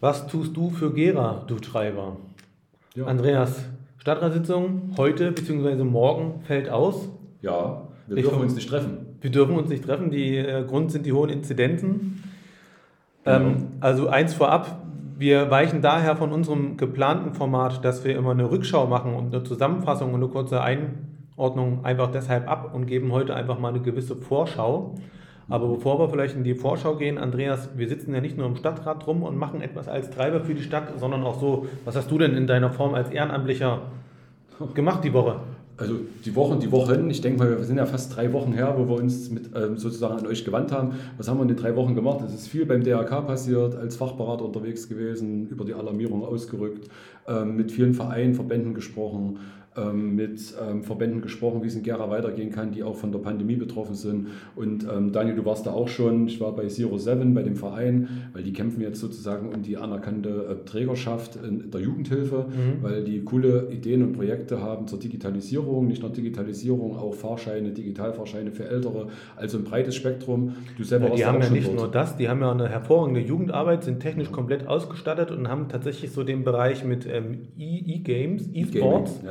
Was tust du für Gera, du Treiber? Ja. Andreas, Stadtratssitzung heute bzw. morgen fällt aus. Ja, wir ich dürfen uns nicht treffen. Wir dürfen uns nicht treffen. Die äh, Grund sind die hohen Inzidenzen. Genau. Ähm, also eins vorab, wir weichen daher von unserem geplanten Format, dass wir immer eine Rückschau machen und eine Zusammenfassung und eine kurze Einordnung einfach deshalb ab und geben heute einfach mal eine gewisse Vorschau. Aber bevor wir vielleicht in die Vorschau gehen, Andreas, wir sitzen ja nicht nur im Stadtrat rum und machen etwas als Treiber für die Stadt, sondern auch so, was hast du denn in deiner Form als Ehrenamtlicher gemacht die Woche? Also die Wochen, die Wochen, ich denke mal, wir sind ja fast drei Wochen her, wo wir uns mit ähm, sozusagen an euch gewandt haben. Was haben wir in den drei Wochen gemacht? Es ist viel beim DRK passiert, als Fachberater unterwegs gewesen, über die Alarmierung ausgerückt, ähm, mit vielen Vereinen, Verbänden gesprochen, mit ähm, Verbänden gesprochen, wie es in Gera weitergehen kann, die auch von der Pandemie betroffen sind. Und ähm, Daniel, du warst da auch schon. Ich war bei Zero Seven, bei dem Verein, weil die kämpfen jetzt sozusagen um die anerkannte äh, Trägerschaft der Jugendhilfe, mhm. weil die coole Ideen und Projekte haben zur Digitalisierung, nicht nur Digitalisierung, auch Fahrscheine, Digitalfahrscheine für Ältere, also ein breites Spektrum. Du selber ja, die haben ja nicht dort. nur das, die haben ja eine hervorragende Jugendarbeit, sind technisch komplett ausgestattet und haben tatsächlich so den Bereich mit ähm, E-Games, E-Sports. E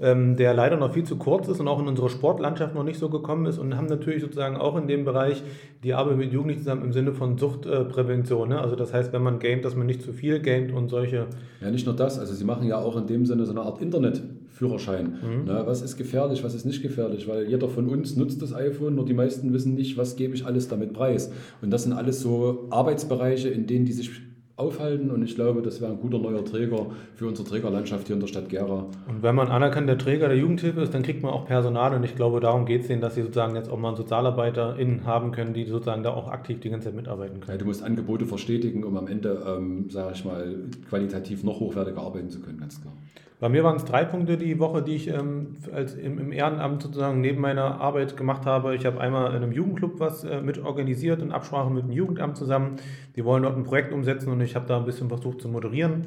ähm, der leider noch viel zu kurz ist und auch in unserer Sportlandschaft noch nicht so gekommen ist und haben natürlich sozusagen auch in dem Bereich die Arbeit mit Jugendlichen zusammen im Sinne von Suchtprävention. Äh, ne? Also das heißt, wenn man gamet, dass man nicht zu viel gamet und solche. Ja, nicht nur das. Also sie machen ja auch in dem Sinne so eine Art Internetführerschein. Mhm. Ne? Was ist gefährlich, was ist nicht gefährlich? Weil jeder von uns nutzt das iPhone, nur die meisten wissen nicht, was gebe ich alles damit preis. Und das sind alles so Arbeitsbereiche, in denen die sich aufhalten und ich glaube, das wäre ein guter neuer Träger für unsere Trägerlandschaft hier in der Stadt Gera. Und wenn man anerkannter Träger der Jugendhilfe ist, dann kriegt man auch Personal und ich glaube, darum geht es denen, dass sie sozusagen jetzt auch mal einen SozialarbeiterInnen haben können, die sozusagen da auch aktiv die ganze Zeit mitarbeiten können. Ja, du musst Angebote verstetigen, um am Ende, ähm, sage ich mal, qualitativ noch hochwertiger arbeiten zu können, ganz klar. Bei mir waren es drei Punkte die Woche, die ich ähm, als im, im, Ehrenamt sozusagen neben meiner Arbeit gemacht habe. Ich habe einmal in einem Jugendclub was äh, mit organisiert, in Absprache mit dem Jugendamt zusammen. Die wollen dort ein Projekt umsetzen und ich habe da ein bisschen versucht zu moderieren.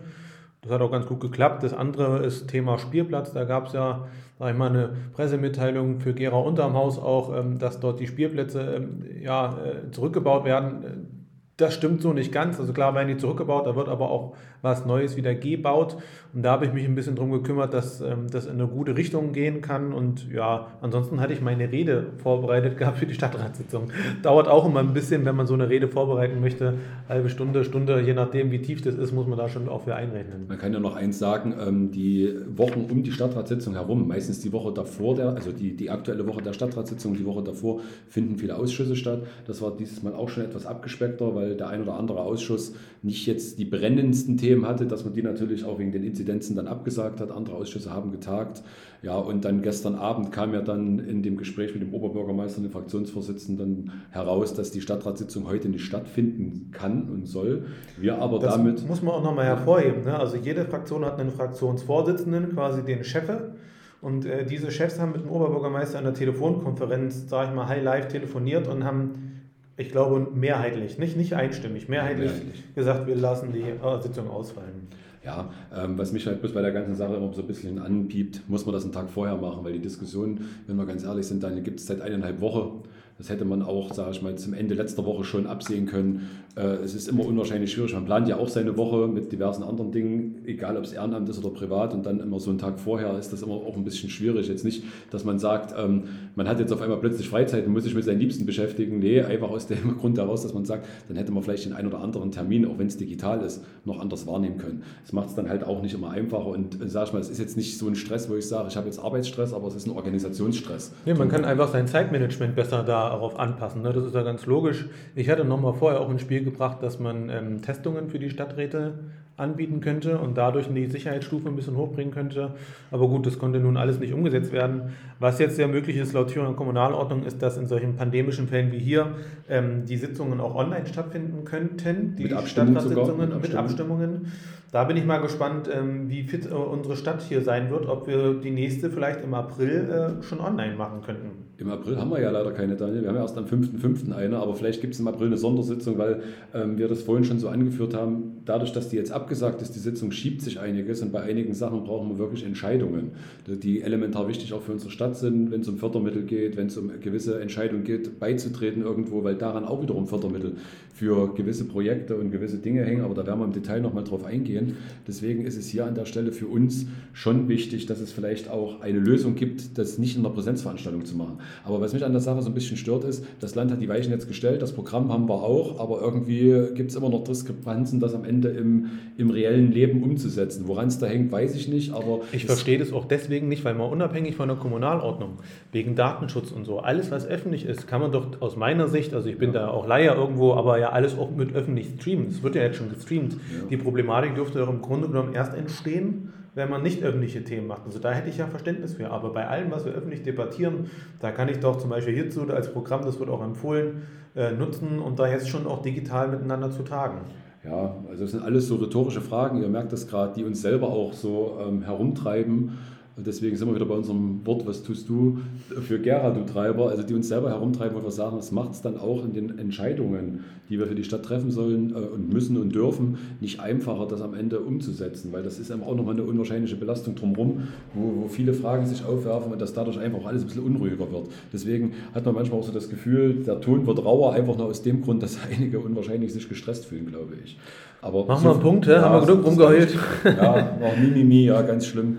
Das hat auch ganz gut geklappt. Das andere ist Thema Spielplatz. Da gab es ja, sag ich mal, eine Pressemitteilung für Gera unterm Haus auch, ähm, dass dort die Spielplätze ähm, ja, äh, zurückgebaut werden das stimmt so nicht ganz. Also klar werden die zurückgebaut, da wird aber auch was Neues wieder gebaut. Und da habe ich mich ein bisschen darum gekümmert, dass ähm, das in eine gute Richtung gehen kann. Und ja, ansonsten hatte ich meine Rede vorbereitet gehabt für die Stadtratssitzung. Dauert auch immer ein bisschen, wenn man so eine Rede vorbereiten möchte. Halbe Stunde, Stunde, je nachdem, wie tief das ist, muss man da schon auch für einrechnen. Man kann ja noch eins sagen, ähm, die Wochen um die Stadtratssitzung herum, meistens die Woche davor, der, also die, die aktuelle Woche der Stadtratssitzung, die Woche davor, finden viele Ausschüsse statt. Das war dieses Mal auch schon etwas abgespeckter, weil weil der ein oder andere Ausschuss nicht jetzt die brennendsten Themen hatte, dass man die natürlich auch wegen den Inzidenzen dann abgesagt hat. Andere Ausschüsse haben getagt. Ja, und dann gestern Abend kam ja dann in dem Gespräch mit dem Oberbürgermeister und dem Fraktionsvorsitzenden heraus, dass die Stadtratssitzung heute nicht stattfinden kann und soll. Wir aber das damit. Muss man auch nochmal hervorheben. Ne? Also jede Fraktion hat einen Fraktionsvorsitzenden, quasi den Chefe. Und äh, diese Chefs haben mit dem Oberbürgermeister in der Telefonkonferenz, sage ich mal, high live telefoniert und haben ich glaube, mehrheitlich, nicht, nicht einstimmig, mehrheitlich, mehrheitlich. gesagt, wir lassen die äh, Sitzung ausfallen. Ja, ähm, was mich halt bloß bei der ganzen Sache immer so ein bisschen anpiept, muss man das einen Tag vorher machen, weil die Diskussion, wenn wir ganz ehrlich sind, dann gibt es seit eineinhalb Wochen. Das hätte man auch, sage ich mal, zum Ende letzter Woche schon absehen können. Äh, es ist immer unwahrscheinlich schwierig. Man plant ja auch seine Woche mit diversen anderen Dingen, egal ob es Ehrenamt ist oder privat. Und dann immer so einen Tag vorher ist das immer auch ein bisschen schwierig. Jetzt nicht, dass man sagt, ähm, man hat jetzt auf einmal plötzlich Freizeit und muss sich mit seinen Liebsten beschäftigen. Nee, einfach aus dem Grund heraus, dass man sagt, dann hätte man vielleicht den einen oder anderen Termin, auch wenn es digital ist, noch anders wahrnehmen können. Das macht es dann halt auch nicht immer einfacher. Und äh, sag ich mal, es ist jetzt nicht so ein Stress, wo ich sage, ich habe jetzt Arbeitsstress, aber es ist ein Organisationsstress. Nee, man kann einfach sein Zeitmanagement besser darauf anpassen. Ne? Das ist ja ganz logisch. Ich hatte nochmal vorher auch ins Spiel gebracht, dass man ähm, Testungen für die Stadträte anbieten könnte und dadurch die Sicherheitsstufe ein bisschen hochbringen könnte. Aber gut, das konnte nun alles nicht umgesetzt werden. Was jetzt sehr möglich ist laut Thüringer Kommunalordnung, ist, dass in solchen pandemischen Fällen wie hier ähm, die Sitzungen auch online stattfinden könnten, die Stadtratssitzungen mit, mit Abstimmungen. Da bin ich mal gespannt, ähm, wie fit äh, unsere Stadt hier sein wird, ob wir die nächste vielleicht im April äh, schon online machen könnten. Im April haben wir ja leider keine, Daniel. Wir haben ja erst am 5.5. eine, aber vielleicht gibt es im April eine Sondersitzung, weil ähm, wir das vorhin schon so angeführt haben. Dadurch, dass die jetzt ab abgesagt ist, die Sitzung schiebt sich einiges und bei einigen Sachen brauchen wir wirklich Entscheidungen, die elementar wichtig auch für unsere Stadt sind, wenn es um Fördermittel geht, wenn es um gewisse Entscheidungen geht, beizutreten irgendwo, weil daran auch wiederum Fördermittel für gewisse Projekte und gewisse Dinge hängen, aber da werden wir im Detail nochmal drauf eingehen. Deswegen ist es hier an der Stelle für uns schon wichtig, dass es vielleicht auch eine Lösung gibt, das nicht in einer Präsenzveranstaltung zu machen. Aber was mich an der Sache so ein bisschen stört, ist, das Land hat die Weichen jetzt gestellt, das Programm haben wir auch, aber irgendwie gibt es immer noch Diskrepanzen, das am Ende im, im reellen Leben umzusetzen. Woran es da hängt, weiß ich nicht, aber... Ich verstehe das auch deswegen nicht, weil man unabhängig von der Kommunalordnung, wegen Datenschutz und so, alles was öffentlich ist, kann man doch aus meiner Sicht, also ich bin ja. da auch Leier irgendwo, aber ja alles auch mit öffentlich streamen. Es wird ja jetzt schon gestreamt. Ja. Die Problematik dürfte doch im Grunde genommen erst entstehen, wenn man nicht öffentliche Themen macht. Also da hätte ich ja Verständnis für. Aber bei allem, was wir öffentlich debattieren, da kann ich doch zum Beispiel hierzu als Programm, das wird auch empfohlen, äh, nutzen und da jetzt schon auch digital miteinander zu tagen. Ja, also das sind alles so rhetorische Fragen, ihr merkt das gerade, die uns selber auch so ähm, herumtreiben und deswegen sind wir wieder bei unserem Wort, was tust du für Gera, du Treiber, also die uns selber herumtreiben, wo wir sagen, das macht es dann auch in den Entscheidungen, die wir für die Stadt treffen sollen äh, und müssen und dürfen, nicht einfacher, das am Ende umzusetzen, weil das ist eben auch nochmal eine unwahrscheinliche Belastung drumherum, wo, wo viele Fragen sich aufwerfen und dass dadurch einfach alles ein bisschen unruhiger wird. Deswegen hat man manchmal auch so das Gefühl, der Ton wird rauer, einfach nur aus dem Grund, dass einige unwahrscheinlich sich gestresst fühlen, glaube ich. Aber machen wir einen Punkt, ja, haben wir genug rumgeheult. Ja, noch Mimimi, ja, ganz schlimm.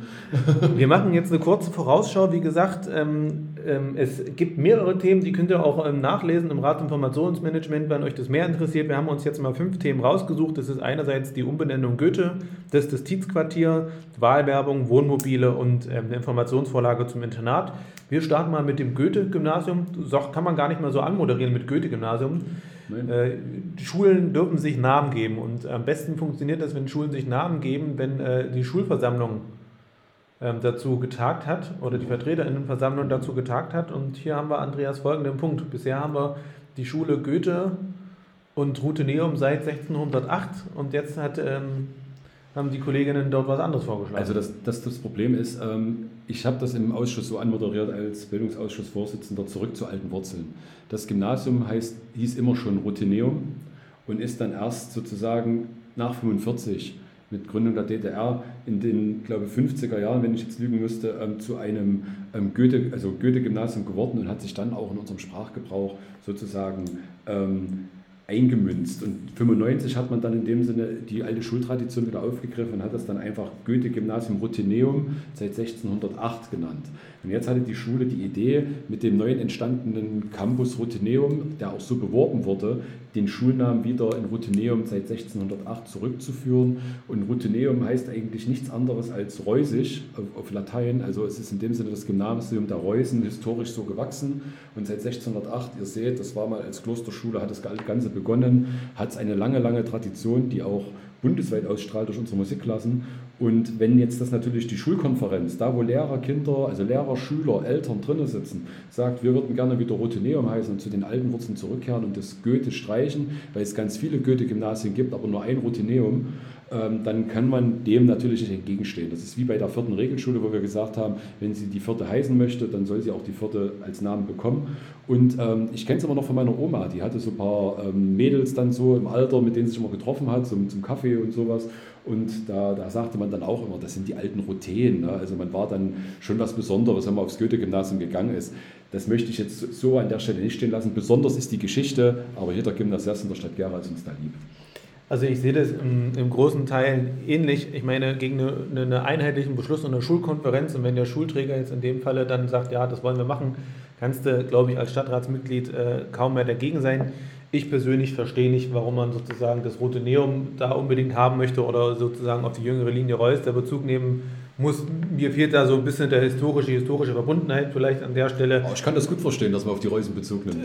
Wir machen jetzt eine kurze Vorausschau. Wie gesagt, ähm, ähm, es gibt mehrere Themen, die könnt ihr auch ähm, nachlesen im Radinformationsmanagement, wenn euch das mehr interessiert. Wir haben uns jetzt mal fünf Themen rausgesucht. Das ist einerseits die Umbenennung Goethe, das Justizquartier, Wahlwerbung, Wohnmobile und ähm, eine Informationsvorlage zum Internat. Wir starten mal mit dem Goethe-Gymnasium. Kann man gar nicht mal so anmoderieren mit Goethe-Gymnasium. Äh, Schulen dürfen sich Namen geben und am besten funktioniert das, wenn Schulen sich Namen geben, wenn äh, die Schulversammlung dazu getagt hat oder die Vertreterinnenversammlung dazu getagt hat. Und hier haben wir, Andreas, folgenden Punkt. Bisher haben wir die Schule Goethe und Ruteneum seit 1608 und jetzt hat ähm, haben die Kolleginnen dort was anderes vorgeschlagen. Also das, das, das Problem ist, ähm, ich habe das im Ausschuss so anmoderiert als Bildungsausschussvorsitzender zurück zu alten Wurzeln. Das Gymnasium heißt, hieß immer schon Routineum und ist dann erst sozusagen nach 45 mit Gründung der DDR in den, glaube ich, 50er Jahren, wenn ich jetzt lügen müsste, ähm, zu einem ähm, Goethe, also Goethe-Gymnasium geworden und hat sich dann auch in unserem Sprachgebrauch sozusagen ähm, eingemünzt. Und 95 hat man dann in dem Sinne die alte Schultradition wieder aufgegriffen und hat das dann einfach Goethe-Gymnasium Rutineum seit 1608 genannt. Und jetzt hatte die Schule die Idee, mit dem neuen entstandenen Campus Rutineum, der auch so beworben wurde, den Schulnamen wieder in Rutineum seit 1608 zurückzuführen. Und Rutineum heißt eigentlich nichts anderes als Reusisch auf, auf Latein. Also es ist in dem Sinne das Gymnasium der Reusen historisch so gewachsen. Und seit 1608, ihr seht, das war mal als Klosterschule, hat das Ganze begonnen, hat es eine lange, lange Tradition, die auch bundesweit ausstrahlt durch unsere Musikklassen. Und wenn jetzt das natürlich die Schulkonferenz, da wo Lehrer, Kinder, also Lehrer, Schüler, Eltern drinnen sitzen, sagt, wir würden gerne wieder Rotineum heißen und zu den alten Wurzeln zurückkehren und das Goethe streichen, weil es ganz viele Goethe-Gymnasien gibt, aber nur ein Rotineum, dann kann man dem natürlich nicht entgegenstehen. Das ist wie bei der vierten Regelschule, wo wir gesagt haben, wenn sie die vierte heißen möchte, dann soll sie auch die vierte als Namen bekommen. Und ähm, ich kenne es aber noch von meiner Oma, die hatte so ein paar ähm, Mädels dann so im Alter, mit denen sie sich immer getroffen hat, zum, zum Kaffee und sowas. Und da, da sagte man dann auch immer, das sind die alten Routinen. Ne? Also man war dann schon was Besonderes, wenn man aufs Goethe-Gymnasium gegangen ist. Das möchte ich jetzt so an der Stelle nicht stehen lassen. Besonders ist die Geschichte, aber hier der Gymnasiast in der Stadt Gera ist uns da lieb. Also ich sehe das im, im, großen Teil ähnlich. Ich meine, gegen eine, eine einheitlichen Beschluss und eine Schulkonferenz und wenn der Schulträger jetzt in dem Falle dann sagt, ja, das wollen wir machen, kannst du, glaube ich, als Stadtratsmitglied äh, kaum mehr dagegen sein. Ich persönlich verstehe nicht, warum man sozusagen das Rote Neum da unbedingt haben möchte oder sozusagen auf die jüngere Linie Reus der Bezug nehmen muss, mir fehlt da so ein bisschen der historische, historische Verbundenheit vielleicht an der Stelle. Oh, ich kann das gut verstehen, dass man auf die Reusen Bezug nimmt.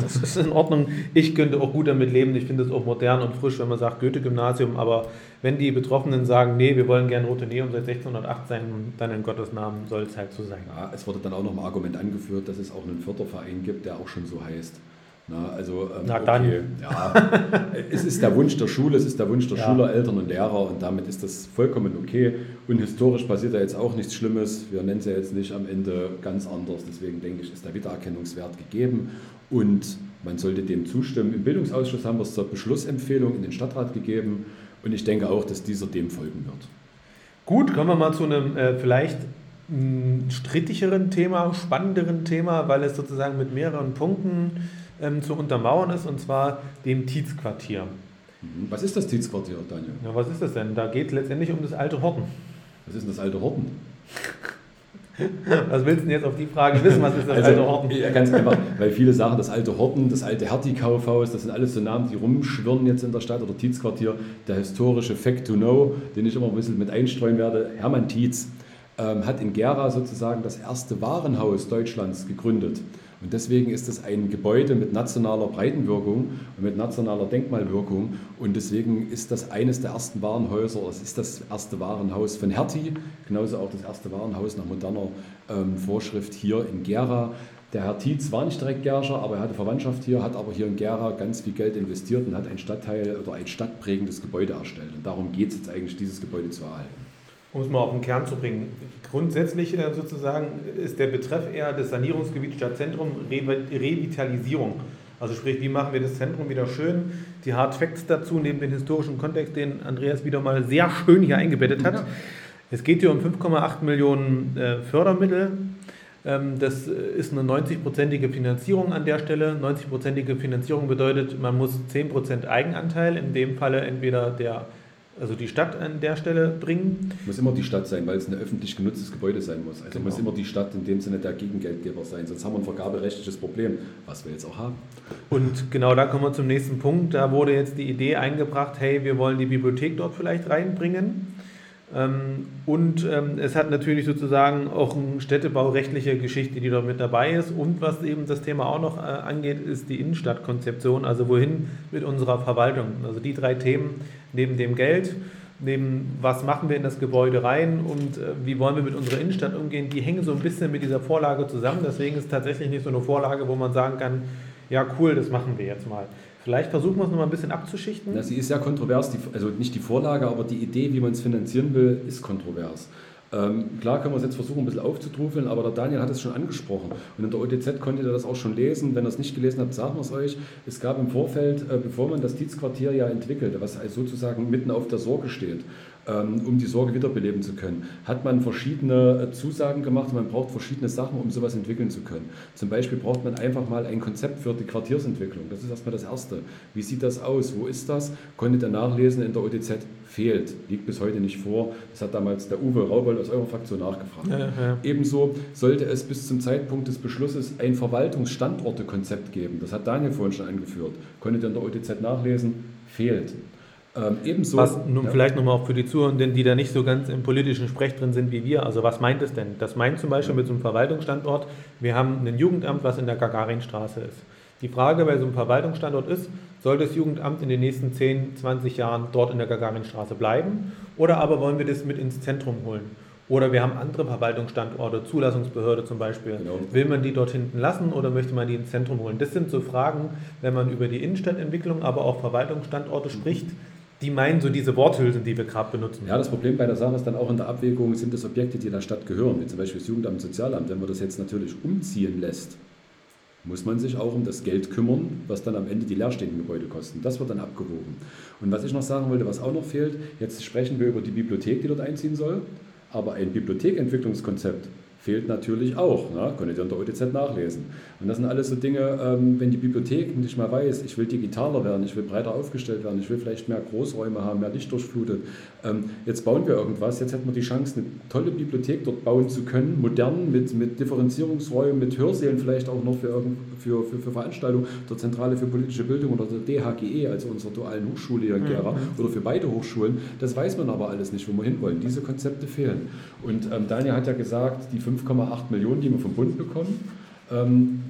Das ist in Ordnung. Ich könnte auch gut damit leben. Ich finde es auch modern und frisch, wenn man sagt Goethe-Gymnasium. Aber wenn die Betroffenen sagen, nee, wir wollen gerne Roteneum seit 1608 sein, dann in Gottes Namen soll es halt so sein. Ja, es wurde dann auch noch ein Argument angeführt, dass es auch einen Förderverein gibt, der auch schon so heißt. Na, also, ähm, Na dann. Okay, ja, es ist der Wunsch der Schule, es ist der Wunsch der ja. Schüler, Eltern und Lehrer und damit ist das vollkommen okay. Und historisch passiert da jetzt auch nichts Schlimmes. Wir nennen es ja jetzt nicht am Ende ganz anders. Deswegen denke ich, ist der Wiedererkennungswert gegeben und man sollte dem zustimmen. Im Bildungsausschuss haben wir es zur Beschlussempfehlung in den Stadtrat gegeben Und ich denke auch, dass dieser dem folgen wird. Gut, kommen wir mal zu einem äh, vielleicht mh, strittigeren Thema, spannenderen Thema, weil es sozusagen mit mehreren Punkten ähm, zu untermauern ist, und zwar dem Tietzquartier. Mhm. Was ist das Tietzquartier, Daniel? Ja, was ist das denn? Da geht es letztendlich um das alte Horten. Was ist denn das alte Horten? Was willst du denn jetzt auf die Frage wissen? Was ist das also, alte Horten? Ja, ganz einfach, weil viele sagen, das alte Horten, das alte Hertie-Kaufhaus, das sind alles so Namen, die rumschwirren jetzt in der Stadt oder Tietzquartier. Der historische Fact to Know, den ich immer ein bisschen mit einstreuen werde, Hermann Tietz ähm, hat in Gera sozusagen das erste Warenhaus Deutschlands gegründet. Und deswegen ist es ein Gebäude mit nationaler Breitenwirkung und mit nationaler Denkmalwirkung. Und deswegen ist das eines der ersten Warenhäuser, es ist das erste Warenhaus von Hertie, genauso auch das erste Warenhaus nach moderner ähm, Vorschrift hier in Gera. Der Herr Tietz war nicht direkt Gerscher, aber er hatte Verwandtschaft hier, hat aber hier in Gera ganz viel Geld investiert und hat ein Stadtteil oder ein stadtprägendes Gebäude erstellt. Und darum geht es jetzt eigentlich, dieses Gebäude zu erhalten um es mal auf den Kern zu bringen. Grundsätzlich äh, sozusagen ist der Betreff eher des Sanierungsgebiets Stadtzentrum Revitalisierung. Also sprich, wie machen wir das Zentrum wieder schön? Die Hard Facts dazu, neben dem historischen Kontext, den Andreas wieder mal sehr schön hier eingebettet hat. Es geht hier um 5,8 Millionen äh, Fördermittel. Ähm, das ist eine 90-prozentige Finanzierung an der Stelle. 90-prozentige Finanzierung bedeutet, man muss 10% Eigenanteil, in dem Falle entweder der also die Stadt an der Stelle bringen. Muss immer die Stadt sein, weil es ein öffentlich genutztes Gebäude sein muss. Also genau. muss immer die Stadt in dem Sinne der Gegengeldgeber sein, sonst haben wir ein vergaberechtliches Problem, was wir jetzt auch haben. Und genau da kommen wir zum nächsten Punkt. Da wurde jetzt die Idee eingebracht, hey, wir wollen die Bibliothek dort vielleicht reinbringen. Ähm, und ähm, es hat natürlich sozusagen auch eine städtebaurechtliche Geschichte, die dort mit dabei ist. Und was eben das Thema auch noch äh, angeht, ist die Innenstadtkonzeption, also wohin mit unserer Verwaltung. Also die drei Themen neben dem Geld, neben was machen wir in das Gebäude rein und äh, wie wollen wir mit unserer Innenstadt umgehen, die hängen so ein bisschen mit dieser Vorlage zusammen. Deswegen ist es tatsächlich nicht so eine Vorlage, wo man sagen kann, ja cool, das machen wir jetzt mal. Vielleicht versuchen wir es nochmal ein bisschen abzuschichten. Na, sie ist sehr kontrovers, die, also nicht die Vorlage, aber die Idee, wie man es finanzieren will, ist kontrovers. Ähm, klar können wir es jetzt versuchen, ein bisschen aufzudrufeln, aber der Daniel hat es schon angesprochen. Und in der OTZ konntet ihr das auch schon lesen. Wenn ihr es nicht gelesen habt, sagen wir es euch. Es gab im Vorfeld, äh, bevor man das Tietzquartier ja entwickelte, was also sozusagen mitten auf der Sorge steht, um die Sorge wiederbeleben zu können, hat man verschiedene äh, Zusagen gemacht und man braucht verschiedene Sachen, um sowas entwickeln zu können. Zum Beispiel braucht man einfach mal ein Konzept für die Quartiersentwicklung. Das ist erstmal das Erste. Wie sieht das aus? Wo ist das? Konntet ihr nachlesen in der OTZ? Fehlt. Liegt bis heute nicht vor. Das hat damals der Uwe Raubold aus eurer Fraktion nachgefragt. Ja, ja. Ebenso sollte es bis zum Zeitpunkt des Beschlusses ein Verwaltungsstandortekonzept geben. Das hat Daniel vorhin schon angeführt. Konntet ihr in der OTZ nachlesen? Fehlt. Ähm, ebenso. Was nun ja. vielleicht nochmal auch für die Zuhörenden, die da nicht so ganz im politischen Sprech drin sind wie wir. Also was meint es denn? Das meint zum Beispiel mit so einem Verwaltungsstandort, wir haben ein Jugendamt, was in der Gagarinstraße ist. Die Frage bei so einem Verwaltungsstandort ist, soll das Jugendamt in den nächsten 10, 20 Jahren dort in der Gagarinstraße bleiben oder aber wollen wir das mit ins Zentrum holen? Oder wir haben andere Verwaltungsstandorte, Zulassungsbehörde zum Beispiel. Genau. Will man die dort hinten lassen oder möchte man die ins Zentrum holen? Das sind so Fragen, wenn man über die Innenstadtentwicklung, aber auch Verwaltungsstandorte spricht, die meinen so diese Worthülsen, die wir gerade benutzen. Ja, das Problem bei der Sache ist dann auch in der Abwägung, sind es Objekte, die der Stadt gehören, wie zum Beispiel das Jugendamt, Sozialamt. Wenn man das jetzt natürlich umziehen lässt, muss man sich auch um das Geld kümmern, was dann am Ende die leerstehenden Gebäude kosten. Das wird dann abgewogen. Und was ich noch sagen wollte, was auch noch fehlt, jetzt sprechen wir über die Bibliothek, die dort einziehen soll, aber ein Bibliothekentwicklungskonzept fehlt natürlich auch. Ne? Könnt ihr in der OTZ nachlesen. Und das sind alles so Dinge, ähm, wenn die Bibliothek nicht mal weiß, ich will digitaler werden, ich will breiter aufgestellt werden, ich will vielleicht mehr Großräume haben, mehr Licht durchflutet. Ähm, jetzt bauen wir irgendwas, jetzt hätten wir die Chance, eine tolle Bibliothek dort bauen zu können, modern, mit, mit Differenzierungsräumen, mit Hörsälen vielleicht auch noch für, für, für, für Veranstaltungen, der Zentrale für politische Bildung oder der DHGE, also unserer dualen Hochschule hier in Gera, mhm. oder für beide Hochschulen. Das weiß man aber alles nicht, wo wir hinwollen. Diese Konzepte fehlen. Und ähm, Daniel hat ja gesagt, die 5,8 Millionen, die wir vom Bund bekommen,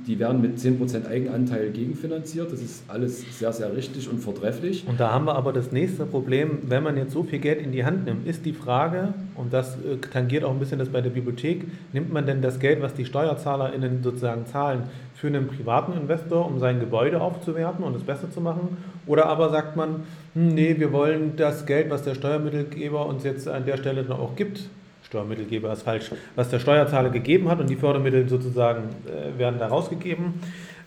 die werden mit 10% Eigenanteil gegenfinanziert. Das ist alles sehr, sehr richtig und vortrefflich. Und da haben wir aber das nächste Problem, wenn man jetzt so viel Geld in die Hand nimmt, ist die Frage, und das äh, tangiert auch ein bisschen das bei der Bibliothek, nimmt man denn das Geld, was die SteuerzahlerInnen sozusagen zahlen, für einen privaten Investor, um sein Gebäude aufzuwerten und es besser zu machen? Oder aber sagt man, hm, nee, wir wollen das Geld, was der Steuermittelgeber uns jetzt an der Stelle dann auch gibt, Steuermittelgeber ist falsch, was der Steuerzahler gegeben hat und die Fördermittel sozusagen äh, werden da rausgegeben.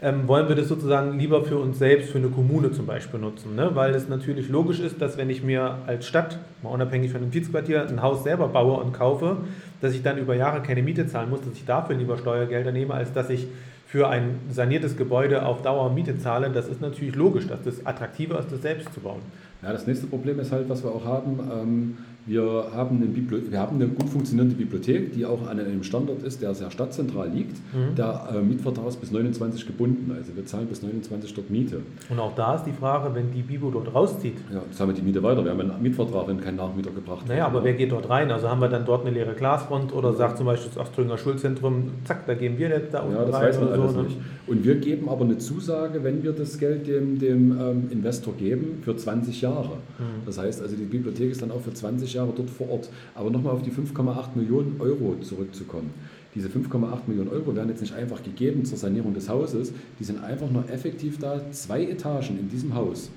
ähm, wollen wir das sozusagen lieber für uns selbst, für eine Kommune zum Beispiel nutzen. Ne? Weil es natürlich logisch ist, dass wenn ich mir als Stadt, mal unabhängig von dem Kiezquartier, ein Haus selber baue und kaufe, dass ich dann über Jahre keine Miete zahlen muss, dass ich dafür lieber Steuergelder nehme, als dass ich für ein saniertes Gebäude auf Dauer Miete zahle. Das ist natürlich logisch, dass das attraktiver ist, das selbst zu bauen. Ja, das nächste Problem ist halt, was wir auch haben. Ähm wir haben, eine wir haben eine gut funktionierende Bibliothek, die auch an einem Standort ist, der sehr stadtzentral liegt. Mhm. Der äh, Mietvertrag ist bis 29 gebunden, also wir zahlen bis 29 dort Miete. Und auch da ist die Frage, wenn die Bibo dort rauszieht. Ja, zahlen wir die Miete weiter. Wir haben einen Mietvertrag, wenn kein Nachmieter gebracht Naja, aber wer geht dort rein? Also haben wir dann dort eine leere Glasfront oder sagt zum Beispiel das Oströnger Schulzentrum, zack, da gehen wir jetzt da unten ja, das rein weiß man alles so, ne? nicht. Und wir geben aber eine Zusage, wenn wir das Geld dem, dem ähm, Investor geben, für 20 Jahre. Mhm. Das heißt also, die Bibliothek ist dann auch für 20 Jahre dort vor Ort. Aber nochmal auf die 5,8 Millionen Euro zurückzukommen. Diese 5,8 Millionen Euro werden jetzt nicht einfach gegeben zur Sanierung des Hauses, die sind einfach nur effektiv da, zwei Etagen in diesem Haus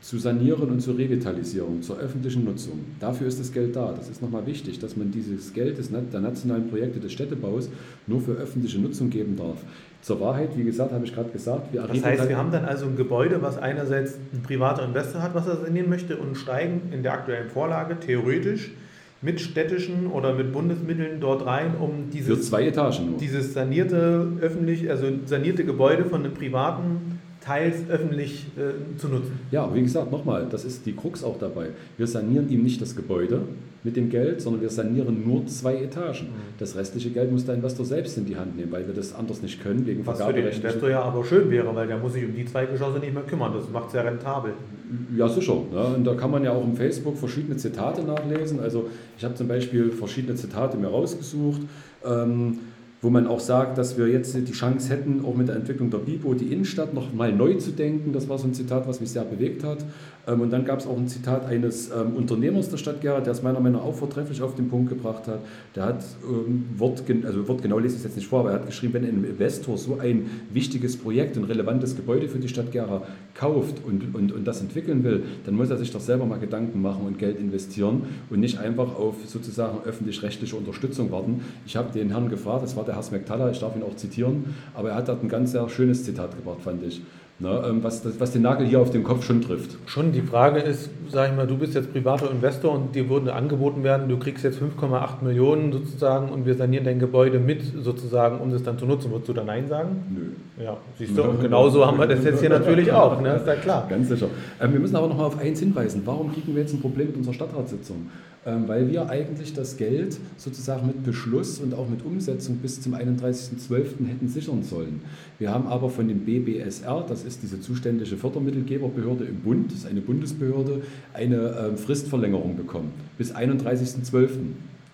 zu sanieren und zur Revitalisierung, zur öffentlichen Nutzung. Dafür ist das Geld da. Das ist nochmal wichtig, dass man dieses Geld des, der nationalen Projekte des Städtebaus nur für öffentliche Nutzung geben darf. Zur Wahrheit, wie gesagt, habe ich gerade gesagt, wir Das heißt, wir haben dann also ein Gebäude, was einerseits ein privater Investor hat, was er sanieren möchte, und steigen in der aktuellen Vorlage theoretisch mit städtischen oder mit Bundesmitteln dort rein, um dieses, Für zwei Etagen nur. dieses sanierte öffentlich, also sanierte Gebäude von einem privaten teils öffentlich äh, zu nutzen. Ja, wie gesagt, nochmal, das ist die Krux auch dabei. Wir sanieren ihm nicht das Gebäude, mit dem Geld, sondern wir sanieren nur zwei Etagen. Mhm. Das restliche Geld muss der Investor selbst in die Hand nehmen, weil wir das anders nicht können wegen Was für den Investor ja aber schön wäre, weil der muss sich um die zwei Geschosse nicht mehr kümmern. Das macht es ja rentabel. Ja, sicher. Ne? Und da kann man ja auch im Facebook verschiedene Zitate nachlesen. Also ich habe zum Beispiel verschiedene Zitate mir rausgesucht. Ähm, wo man auch sagt, dass wir jetzt die Chance hätten, auch mit der Entwicklung der BIPO die Innenstadt noch mal neu zu denken. Das war so ein Zitat, was mich sehr bewegt hat. Ähm, und dann gab es auch ein Zitat eines ähm, Unternehmers der Stadt Gera, der es meiner Meinung nach auch vortrefflich auf den Punkt gebracht hat. Der hat ähm, Wort, also wortgenau lese ich es jetzt nicht vor, aber er hat geschrieben, wenn ein Investor so ein wichtiges Projekt, ein relevantes Gebäude für die Stadt Gera kauft und, und, und das entwickeln will, dann muss er sich doch selber mal Gedanken machen und Geld investieren und nicht einfach auf sozusagen öffentlich-rechtliche Unterstützung warten. Ich habe den Herrn gefragt, das war der Herr Smektala, ich darf ihn auch zitieren, aber er hat dort ein ganz sehr schönes Zitat gebracht, fand ich. Ne, ähm, was, was den Nagel hier auf den Kopf schon trifft. Schon, die Frage ist, sag ich mal, du bist jetzt privater Investor und dir würde angeboten werden, du kriegst jetzt 5,8 Millionen sozusagen und wir sanieren dein Gebäude mit sozusagen, um das dann zu nutzen. Würdest du da Nein sagen? Nö. Ja, siehst du, und genauso haben wir das jetzt hier natürlich auch, ne? ist ja klar. Ganz sicher. Ähm, wir müssen aber noch mal auf eins hinweisen. Warum kriegen wir jetzt ein Problem mit unserer Stadtratssitzung? Ähm, weil wir eigentlich das Geld sozusagen mit Beschluss und auch mit Umsetzung bis zum 31.12. hätten sichern sollen. Wir haben aber von dem BBSR, das ist diese zuständige Fördermittelgeberbehörde im Bund, das ist eine Bundesbehörde, eine ähm, Fristverlängerung bekommen bis 31.12.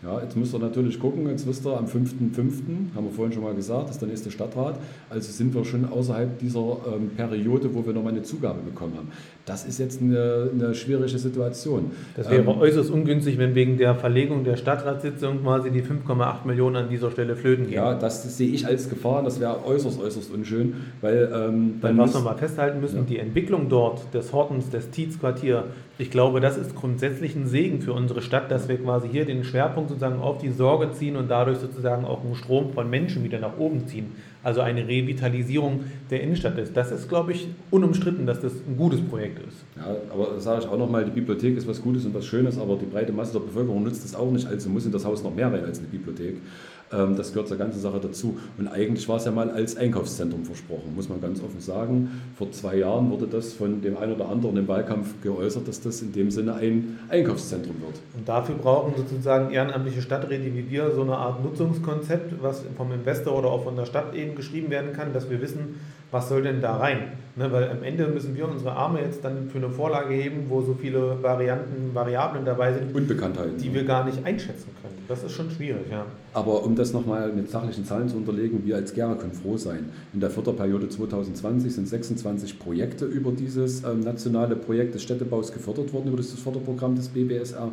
Ja, jetzt müsst ihr natürlich gucken, jetzt wisst ihr, am 5.5., haben wir vorhin schon mal gesagt, ist der nächste Stadtrat. Also sind wir schon außerhalb dieser ähm, Periode, wo wir nochmal eine Zugabe bekommen haben. Das ist jetzt eine, eine schwierige Situation. Das wäre ähm, äußerst ungünstig, wenn wegen der Verlegung der Stadtratssitzung quasi die 5,8 Millionen an dieser Stelle flöten gehen. Ja, das, das sehe ich als Gefahr. Das wäre äußerst, äußerst unschön. Weil, ähm, dann was wir mal festhalten müssen, ja. die Entwicklung dort des Hortens, des Tietzquartier, ich glaube, das ist grundsätzlich ein Segen für unsere Stadt, dass wir quasi hier den Schwerpunkt sozusagen auf die Sorge ziehen und dadurch sozusagen auch einen Strom von Menschen wieder nach oben ziehen. Also eine Revitalisierung der Innenstadt ist. Das ist, glaube ich, unumstritten, dass das ein gutes Projekt ist. Ja, aber sage ich auch nochmal, die Bibliothek ist was Gutes und was Schönes, aber die breite Masse der Bevölkerung nutzt das auch nicht, also muss in das Haus noch mehr rein als eine Bibliothek. Ähm, das gehört zur ganzen Sache dazu. Und eigentlich war es ja mal als Einkaufszentrum versprochen, muss man ganz offen sagen. Vor zwei Jahren wurde das von dem einen oder anderen im Wahlkampf geäußert, dass das in dem Sinne ein Einkaufszentrum wird. Und dafür brauchen sozusagen ehrenamtliche Stadträte wie wir so eine Art Nutzungskonzept, was vom Investor oder auch von der Stadt eben geschrieben werden kann, dass wir wissen, was soll denn da rein? Ne, weil am Ende müssen wir unsere Arme jetzt dann für eine Vorlage heben, wo so viele Varianten, Variablen dabei sind, Unbekanntheiten, die wir gar nicht einschätzen können. Das ist schon schwierig, ja. Aber um das nochmal mit sachlichen Zahlen zu unterlegen, wir als Gera können froh sein. In der Förderperiode 2020 sind 26 Projekte über dieses ähm, nationale Projekt des Städtebaus gefördert worden, über das Förderprogramm des BBSR.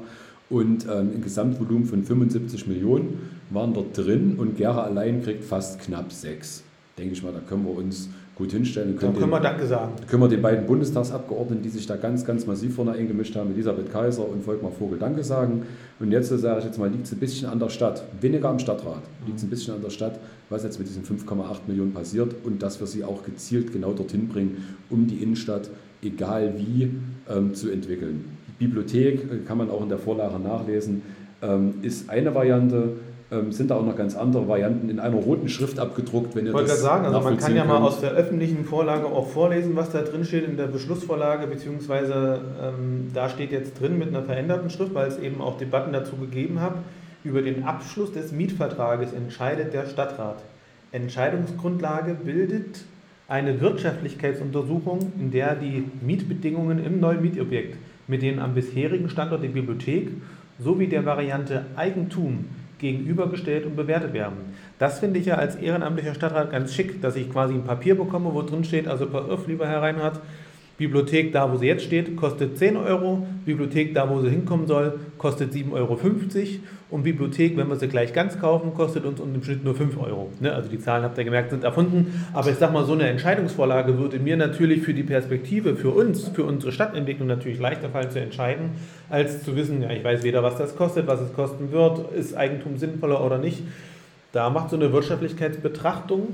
Und ähm, ein Gesamtvolumen von 75 Millionen waren dort drin und Gera allein kriegt fast knapp sechs denke ich mal, da können wir uns gut hinstellen. Dann können wir Danke sagen. Können wir den beiden Bundestagsabgeordneten, die sich da ganz, ganz massiv vorne eingemischt haben, Elisabeth Kaiser und Volkmar Vogel, Danke sagen. Und jetzt sage ich jetzt mal, liegt es ein bisschen an der Stadt, weniger am Stadtrat, liegt es ein bisschen an der Stadt, was jetzt mit diesen 5,8 Millionen passiert und dass wir sie auch gezielt genau dorthin bringen, um die Innenstadt, egal wie, ähm, zu entwickeln. Die Bibliothek, äh, kann man auch in der Vorlage nachlesen, ähm, ist eine Variante ähm, sind da auch noch ganz andere Varianten in einer roten Schrift abgedruckt, wenn ihr ich wollte das sagen, also man kann ja mal aus der öffentlichen Vorlage auch vorlesen, was da drin steht in der Beschlussvorlage, beziehungsweise ähm, da steht jetzt drin mit einer veränderten Schrift, weil es eben auch Debatten dazu gegeben hat. Über den Abschluss des Mietvertrages entscheidet der Stadtrat. Entscheidungsgrundlage bildet eine Wirtschaftlichkeitsuntersuchung, in der die Mietbedingungen im neuen Mietobjekt mit den am bisherigen Standort der Bibliothek sowie der Variante Eigentum gegenübergestellt und bewertet werden. Das finde ich ja als ehrenamtlicher Stadtrat ganz schick, dass ich quasi ein Papier bekomme, wo drin steht, also pass auf, lieber Herr Reinhardt, Bibliothek da, wo sie jetzt steht, kostet 10 Euro. Bibliothek da, wo sie hinkommen soll, kostet 7,50 Euro. Und Bibliothek, wenn wir sie gleich ganz kaufen, kostet uns im Schnitt nur 5 Euro. Ne? Also die Zahlen, habt ihr gemerkt, sind erfunden. Aber ich sage mal, so eine Entscheidungsvorlage würde mir natürlich für die Perspektive, für uns, für unsere Stadtentwicklung natürlich leichter fallen zu entscheiden, als zu wissen, ja, ich weiß weder, was das kostet, was es kosten wird, ist Eigentum sinnvoller oder nicht. Da macht so eine Wirtschaftlichkeitsbetrachtung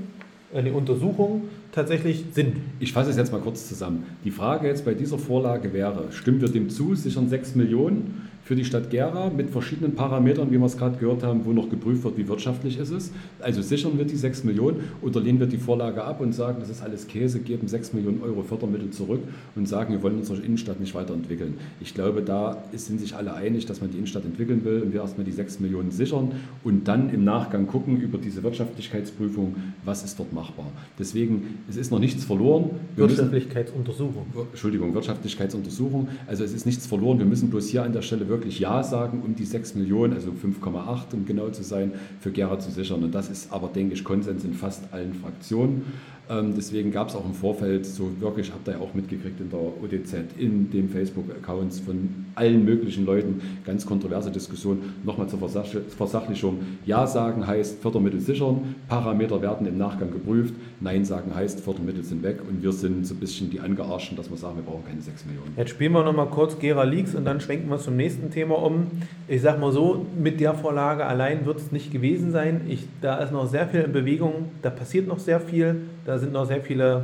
eine Untersuchung tatsächlich Sinn. Ich fasse es jetzt mal kurz zusammen. Die Frage jetzt bei dieser Vorlage wäre, stimmen wir dem zu, sichern 6 Millionen für die Stadt Gera mit verschiedenen Parametern, wie wir es gerade gehört haben, wo noch geprüft wird, wie wirtschaftlich ist es. Also sichern wir die 6 Millionen oder lehnen wir die Vorlage ab und sagen, das ist alles Käse, geben 6 Millionen Euro Fördermittel zurück und sagen, wir wollen unsere Innenstadt nicht weiterentwickeln. Ich glaube, da sind sich alle einig, dass man die Innenstadt entwickeln will und wir erstmal die 6 Millionen sichern und dann im Nachgang gucken über diese Wirtschaftlichkeitsprüfung, was ist dort machbar. Deswegen, es ist noch nichts verloren. Wir Wirtschaftlichkeitsuntersuchung. Müssen, Entschuldigung, Wirtschaftlichkeitsuntersuchung. Also es ist nichts verloren. Wir müssen bloß hier an der Stelle wirklich wirklich Ja sagen, um die 6 Millionen, also 5,8 um genau zu sein, für Gera zu sichern. Und das ist aber, denke ich, Konsens in fast allen Fraktionen. Ähm, deswegen gab es auch im Vorfeld so wirklich, habt ihr ja auch mitgekriegt in der ODZ, in den Facebook-Accounts von allen möglichen Leuten, ganz kontroverse Diskussionen. Nochmal zur Versachlichung. Ja sagen heißt Fördermittel sichern, Parameter werden im Nachgang geprüft. Nein sagen heißt Fördermittel sind weg und wir sind so ein bisschen die Angearschten, dass wir sagen, wir brauchen keine 6 Millionen. Jetzt spielen wir nochmal kurz Gera Leaks und dann schwenken wir zum nächsten Thema um. Ich sag mal so, mit der Vorlage allein wird es nicht gewesen sein. Ich, da ist noch sehr viel in Bewegung, da passiert noch sehr viel. Da sind noch sehr viele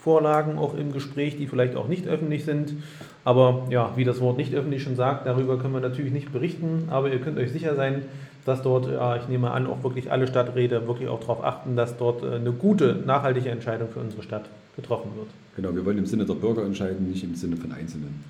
Vorlagen auch im Gespräch, die vielleicht auch nicht öffentlich sind. Aber ja, wie das Wort nicht öffentlich schon sagt, darüber können wir natürlich nicht berichten. Aber ihr könnt euch sicher sein, dass dort, ja, ich nehme an, auch wirklich alle Stadträte wirklich auch darauf achten, dass dort äh, eine gute, nachhaltige Entscheidung für unsere Stadt getroffen wird. Genau, wir wollen im Sinne der Bürger entscheiden, nicht im Sinne von Einzelnen.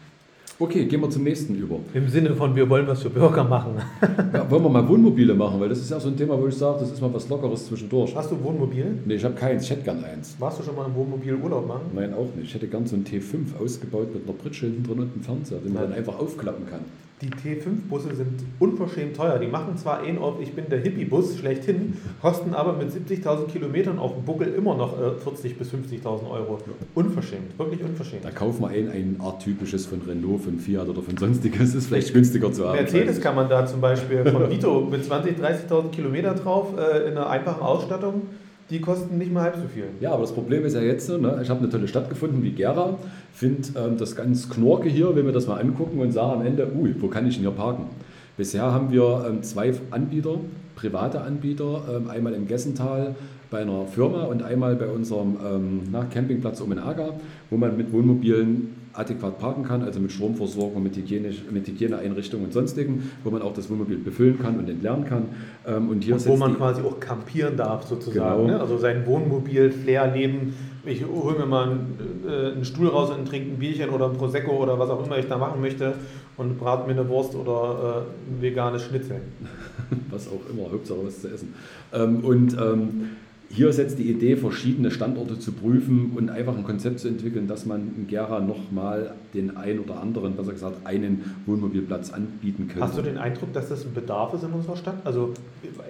Okay, gehen wir zum nächsten über. Im Sinne von, wir wollen was für Bürger machen. ja, wollen wir mal Wohnmobile machen, weil das ist ja so ein Thema, wo ich sage, das ist mal was Lockeres zwischendurch. Hast du Wohnmobil? Nee, ich habe keins, ich hätte gern eins. Warst du schon mal im Wohnmobil Urlaub machen? Nein, auch nicht. Ich hätte gern so einen T5 ausgebaut mit einer Pritsche hinten drin und einem Fernseher, den man dann einfach aufklappen kann. Die T5-Busse sind unverschämt teuer. Die machen zwar einen auf, ich bin der Hippie-Bus schlechthin, kosten aber mit 70.000 Kilometern auf dem Buckel immer noch äh, 40.000 bis 50.000 Euro. Unverschämt, wirklich unverschämt. Da kaufen wir ein, ein arttypisches von Renault, von Fiat oder von sonstiges. ist vielleicht günstiger zu haben. Mercedes kann man da zum Beispiel von Vito mit 20.000, 30.000 Kilometer drauf äh, in einer einfachen Ausstattung die kosten nicht mal halb so viel. Ja, aber das Problem ist ja jetzt, ne, ich habe eine tolle Stadt gefunden wie Gera, finde ähm, das ganz knorke hier, wenn wir das mal angucken und sagen am Ende, ui, wo kann ich denn hier parken? Bisher haben wir ähm, zwei Anbieter, private Anbieter, ähm, einmal im Gessental bei einer Firma und einmal bei unserem ähm, Campingplatz um in Aga, wo man mit Wohnmobilen adäquat parken kann, also mit Stromversorgung, mit, Hygienisch, mit Hygieneeinrichtungen und sonstigen, wo man auch das Wohnmobil befüllen kann und entleeren kann. Ähm, und hier und wo man quasi auch campieren darf sozusagen. Genau. Ne? Also sein Wohnmobil, Flair leben. Ich hole mir mal einen, äh, einen, Stuhl raus und trinke ein Bierchen oder ein Prosecco oder was auch immer ich da machen möchte und brate mir eine Wurst oder äh, ein veganes Schnitzel. was auch immer, Hauptsache was zu essen. Ähm, und ähm, hier ist jetzt die Idee, verschiedene Standorte zu prüfen und einfach ein Konzept zu entwickeln, dass man in Gera nochmal den einen oder anderen, besser gesagt, einen Wohnmobilplatz anbieten könnte. Hast du den Eindruck, dass das ein Bedarf ist in unserer Stadt? Also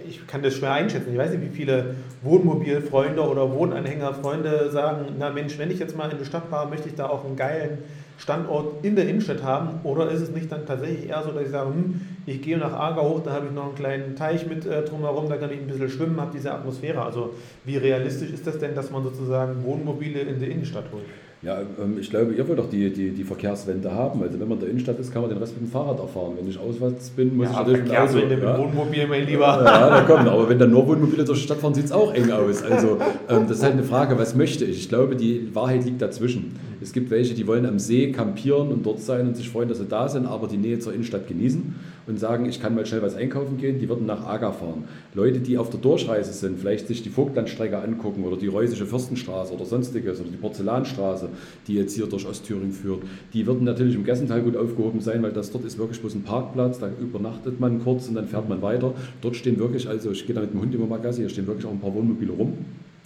ich kann das schwer einschätzen. Ich weiß nicht, wie viele Wohnmobilfreunde oder Wohnanhängerfreunde sagen, na Mensch, wenn ich jetzt mal in die Stadt fahre, möchte ich da auch einen geilen Standort in der Innenstadt haben? Oder ist es nicht dann tatsächlich eher so, dass ich sage, hm, ich gehe nach Ager hoch, da habe ich noch einen kleinen Teich mit äh, drumherum, da kann ich ein bisschen schwimmen, habe diese Atmosphäre. Also wie realistisch ist das denn, dass man sozusagen Wohnmobile in der Innenstadt holt? Ja, ähm, ich glaube, ihr wollt doch die, die, die Verkehrswende haben. Also wenn man in der Innenstadt ist, kann man den Rest mit dem Fahrrad erfahren. Wenn ich auswärts bin, muss ja, ich natürlich mit Auto. Mit ja? Wohnmobil, mein Lieber. Ja, da kommt. Aber wenn dann nur Wohnmobile durch die Stadt fahren, sieht es auch eng aus. Also ähm, das ist halt eine Frage, was möchte ich? Ich glaube, die Wahrheit liegt dazwischen. Es gibt welche, die wollen am See campieren und dort sein und sich freuen, dass sie da sind, aber die Nähe zur Innenstadt genießen und sagen, ich kann mal schnell was einkaufen gehen, die würden nach Aga fahren. Leute, die auf der Durchreise sind, vielleicht sich die Vogtlandstrecke angucken oder die Reusische Fürstenstraße oder sonstiges oder die Porzellanstraße, die jetzt hier durch Ostthüringen führt, die würden natürlich im Gessental gut aufgehoben sein, weil das dort ist wirklich bloß ein Parkplatz, da übernachtet man kurz und dann fährt man weiter. Dort stehen wirklich, also ich gehe da mit dem Hund immer mal Gassi, hier stehen wirklich auch ein paar Wohnmobile rum.